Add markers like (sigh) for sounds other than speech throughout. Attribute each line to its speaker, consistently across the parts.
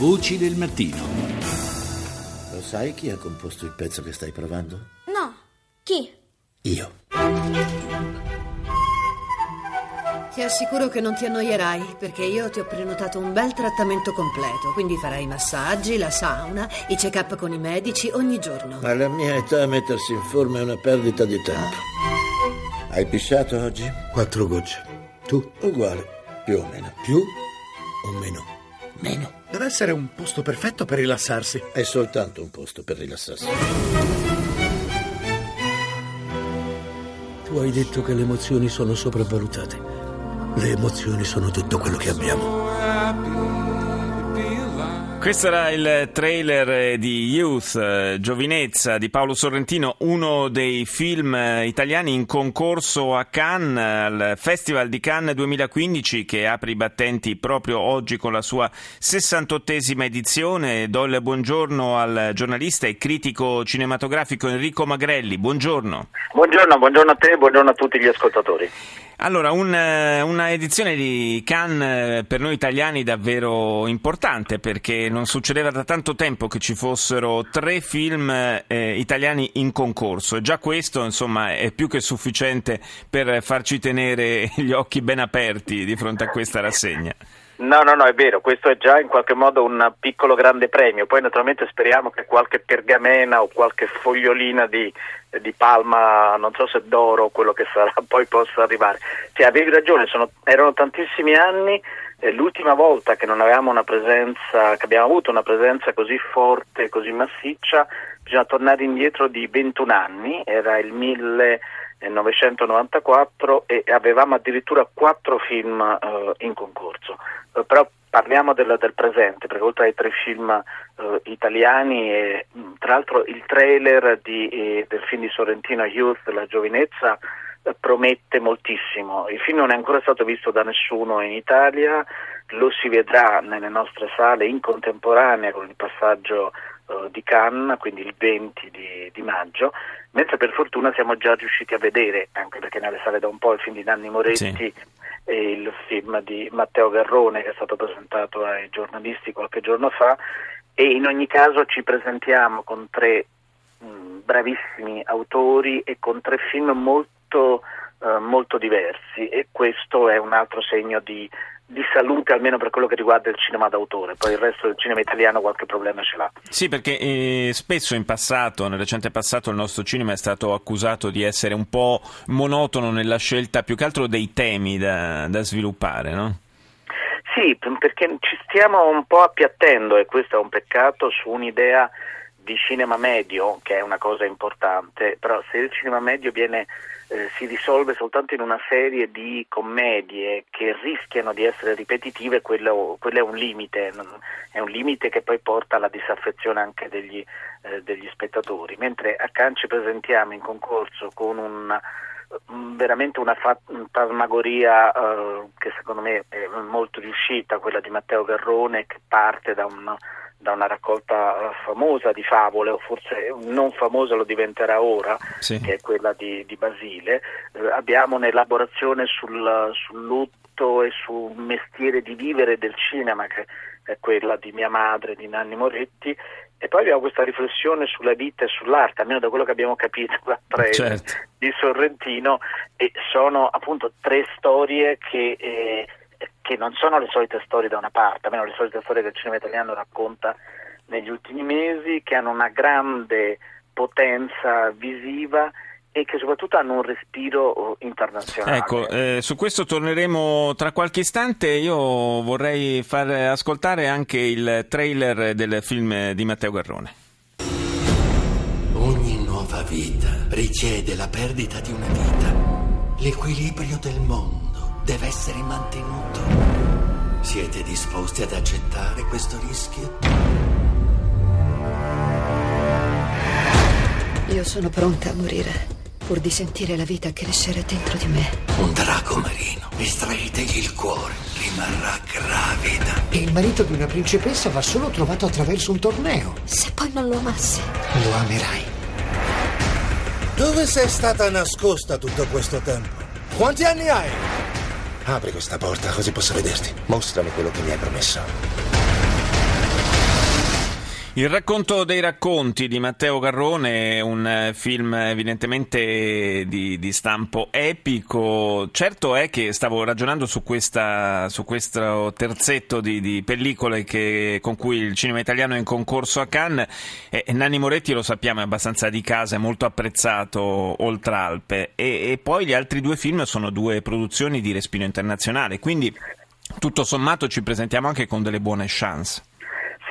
Speaker 1: Voci del mattino.
Speaker 2: Lo sai chi ha composto il pezzo che stai provando?
Speaker 3: No. Chi?
Speaker 2: Io.
Speaker 4: Ti assicuro che non ti annoierai, perché io ti ho prenotato un bel trattamento completo, quindi farai i massaggi, la sauna, i check-up con i medici ogni giorno.
Speaker 2: Alla mia età mettersi in forma è una perdita di tempo. Hai pisciato oggi?
Speaker 5: Quattro gocce. Tu?
Speaker 2: Uguale, più o meno.
Speaker 5: Più o meno?
Speaker 2: Meno.
Speaker 5: Deve essere un posto perfetto per rilassarsi.
Speaker 2: È soltanto un posto per rilassarsi.
Speaker 5: Tu hai detto che le emozioni sono sopravvalutate. Le emozioni sono tutto quello che abbiamo.
Speaker 6: Questo era il trailer di Youth, eh, Giovinezza di Paolo Sorrentino, uno dei film eh, italiani in concorso a Cannes, al Festival di Cannes 2015 che apre i battenti proprio oggi con la sua 68esima edizione. Do il buongiorno al giornalista e critico cinematografico Enrico Magrelli. Buongiorno.
Speaker 7: Buongiorno, buongiorno a te buongiorno a tutti gli ascoltatori.
Speaker 6: Allora, un, una edizione di Cannes per noi italiani davvero importante perché non succedeva da tanto tempo che ci fossero tre film eh, italiani in concorso e già questo insomma è più che sufficiente per farci tenere gli occhi ben aperti di fronte a questa rassegna.
Speaker 7: No, no, no, è vero, questo è già in qualche modo un piccolo grande premio, poi naturalmente speriamo che qualche pergamena o qualche fogliolina di, di palma, non so se d'oro o quello che sarà, (laughs) poi possa arrivare. Cioè, avevi ragione, sono, erano tantissimi anni, eh, l'ultima volta che non avevamo una presenza, che abbiamo avuto una presenza così forte, così massiccia, bisogna tornare indietro di 21 anni, era il 1994 e avevamo addirittura quattro film eh, in concorso. Eh, però parliamo del, del, presente, perché oltre ai tre film eh, italiani, e, tra l'altro il trailer di, eh, del film di Sorrentino Youth, La giovinezza, eh, promette moltissimo. Il film non è ancora stato visto da nessuno in Italia, lo si vedrà nelle nostre sale in contemporanea con il passaggio eh, di Cannes, quindi il 20 di, di, maggio, mentre per fortuna siamo già riusciti a vedere, anche perché nelle sale da un po' il film di Nanni Moretti sì. e il film di Matteo Garrone che è stato presentato ai giornalisti qualche giorno fa e in ogni caso ci presentiamo con tre mh, bravissimi autori e con tre film molto, uh, molto diversi e questo è un altro segno di di salute almeno per quello che riguarda il cinema d'autore, poi il resto del cinema italiano qualche problema ce l'ha.
Speaker 6: Sì, perché eh, spesso in passato, nel recente passato, il nostro cinema è stato accusato di essere un po' monotono nella scelta più che altro dei temi da, da sviluppare, no?
Speaker 7: Sì, perché ci stiamo un po' appiattendo e questo è un peccato su un'idea di cinema medio, che è una cosa importante, però se il cinema medio viene eh, si risolve soltanto in una serie di commedie che rischiano di essere ripetitive, quello, quello è un limite, è un limite che poi porta alla disaffezione anche degli, eh, degli spettatori, mentre a Cannes ci presentiamo in concorso con un veramente una fantasmagoria eh, che secondo me è molto riuscita, quella di Matteo Garrone che parte da un da una raccolta famosa di favole, o forse non famosa lo diventerà ora, sì. che è quella di, di Basile. Eh, abbiamo un'elaborazione sul, sul lutto e sul mestiere di vivere del cinema, che è quella di mia madre, di Nanni Moretti, e poi abbiamo questa riflessione sulla vita e sull'arte, almeno da quello che abbiamo capito da tre certo. di Sorrentino, e sono appunto tre storie che... Eh, che non sono le solite storie da una parte, almeno le solite storie che il cinema italiano racconta negli ultimi mesi, che hanno una grande potenza visiva e che soprattutto hanno un respiro oh, internazionale.
Speaker 6: Ecco, eh, su questo torneremo tra qualche istante. Io vorrei far ascoltare anche il trailer del film di Matteo Garrone.
Speaker 8: Ogni nuova vita richiede la perdita di una vita, l'equilibrio del mondo deve essere mantenuto. Siete disposti ad accettare questo rischio?
Speaker 4: Io sono pronta a morire pur di sentire la vita crescere dentro di me.
Speaker 8: Un drago marino. Estraetegli il cuore. Rimarrà gravida.
Speaker 9: il marito di una principessa va solo trovato attraverso un torneo.
Speaker 4: Se poi non lo amassi.
Speaker 9: Lo amerai.
Speaker 5: Dove sei stata nascosta tutto questo tempo? Quanti anni hai?
Speaker 2: Apri questa porta così posso vederti. Mostrami quello che mi hai promesso.
Speaker 6: Il racconto dei racconti di Matteo Garrone, un film evidentemente di, di stampo epico. Certo è che stavo ragionando su, questa, su questo terzetto di, di pellicole che, con cui il cinema italiano è in concorso a Cannes. E Nanni Moretti lo sappiamo è abbastanza di casa, è molto apprezzato oltre Alpe. E, e poi gli altri due film sono due produzioni di respiro internazionale. Quindi tutto sommato ci presentiamo anche con delle buone chance.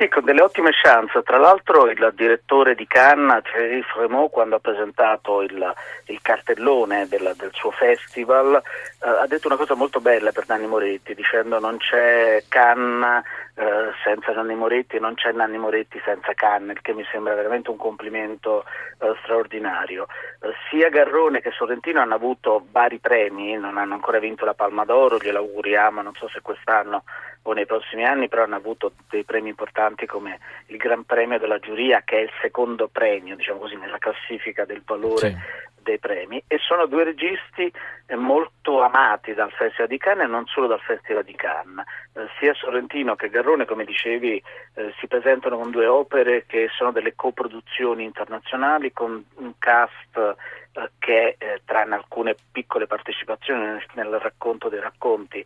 Speaker 7: Sì, con delle ottime chance. Tra l'altro il direttore di Cannes, Thierry Fremont, quando ha presentato il, il cartellone del, del, suo festival, eh, ha detto una cosa molto bella per Nanni Moretti, dicendo non c'è Cannes eh, senza Nanni Moretti e non c'è Nanni Moretti senza Cannes, il che mi sembra veramente un complimento eh, straordinario. Eh, sia Garrone che Sorrentino hanno avuto vari premi, non hanno ancora vinto la Palma d'Oro, glielo auguriamo, non so se quest'anno o nei prossimi anni, però hanno avuto dei premi importanti come il Gran Premio della Giuria, che è il secondo premio, diciamo così, nella classifica del valore sì. Dei premi, e sono due registi eh, molto amati dal Festival di Cannes e non solo dal Festival di Cannes. Eh, sia Sorrentino che Garrone, come dicevi, eh, si presentano con due opere che sono delle coproduzioni internazionali con un cast eh, che, tranne alcune piccole partecipazioni nel, nel, racconto dei racconti,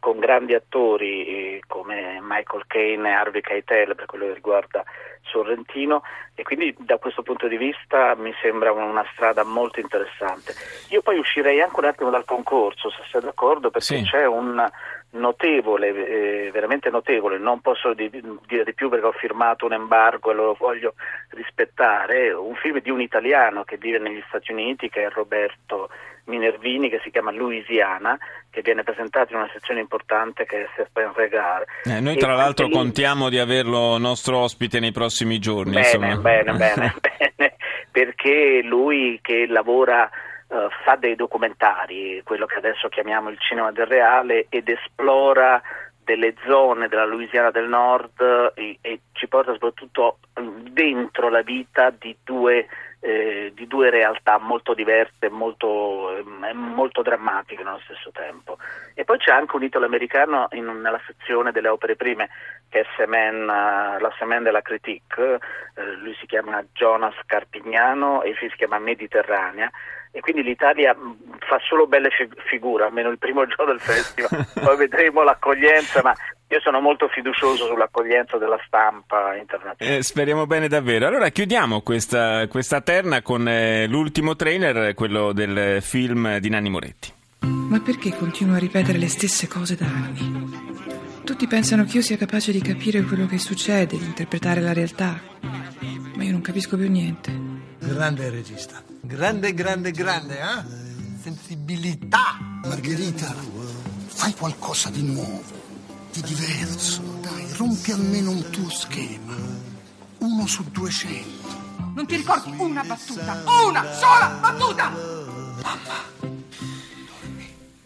Speaker 7: con grandi attori come Michael Caine e Harvey Keitel per quello che riguarda Sorrentino e quindi da questo punto di vista mi sembra una strada molto interessante. Io poi uscirei anche un attimo dal concorso, se sei d'accordo, perché sì. c'è un notevole, eh, veramente notevole, non posso di, dire di più perché ho firmato un embargo e lo voglio rispettare, un film di un italiano che vive negli Stati Uniti che è Roberto Minervini che si chiama Louisiana che viene presentato in una sezione importante che è Serpent Regar.
Speaker 6: Eh, noi tra e l'altro lì... contiamo di averlo nostro ospite nei prossimi giorni.
Speaker 7: Bene, bene, bene, (laughs) bene, perché lui che lavora uh, fa dei documentari, quello che adesso chiamiamo il cinema del reale, ed esplora delle zone della Louisiana del Nord e, e ci porta soprattutto dentro la vita di due eh, di due realtà molto diverse molto, eh, molto, drammatiche nello stesso tempo. E poi c'è anche un italo-americano nella sezione delle opere prime, che è Semen, la Semen della Critique, eh, lui si chiama Jonas Carpignano e il film si chiama Mediterranea e quindi l'Italia fa solo belle figure, almeno il primo (laughs) giorno del festival, poi vedremo l'accoglienza, ma io sono molto fiducioso sull'accoglienza della stampa internazionale.
Speaker 6: Eh, speriamo bene davvero. Allora chiudiamo questa, questa terna con eh, l'ultimo trailer, quello del film di Nanni Moretti.
Speaker 1: Ma perché continuo a ripetere le stesse cose da anni? Tutti pensano che io sia capace di capire quello che succede, di interpretare la realtà, ma io non capisco più niente.
Speaker 3: Grande regista. Grande, grande, grande, eh? Sensibilità.
Speaker 10: Margherita, fai qualcosa di nuovo di diverso. Dai, rompi almeno un tuo schema. Uno su duecento.
Speaker 11: Non ti ricordi una battuta? Una sola battuta!
Speaker 10: Mamma.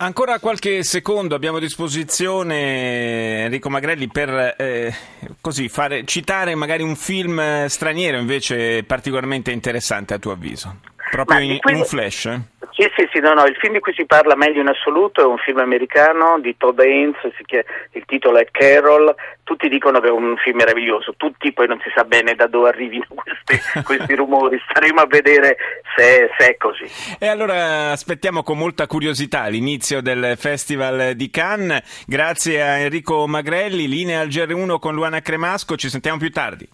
Speaker 6: Ancora qualche secondo abbiamo a disposizione Enrico Magrelli per eh, così fare, citare magari un film straniero invece particolarmente interessante a tuo avviso. Proprio in, in un flash. Eh?
Speaker 7: Sì, sì, sì, no, no, il film di cui si parla meglio in assoluto è un film americano di Todd Haynes, il titolo è Carol, tutti dicono che è un film meraviglioso, tutti poi non si sa bene da dove arrivino questi, (laughs) questi rumori, staremo a vedere se, se, è così.
Speaker 6: E allora aspettiamo con molta curiosità l'inizio del Festival di Cannes, grazie a Enrico Magrelli, linea al GR1 con Luana Cremasco, ci sentiamo più tardi.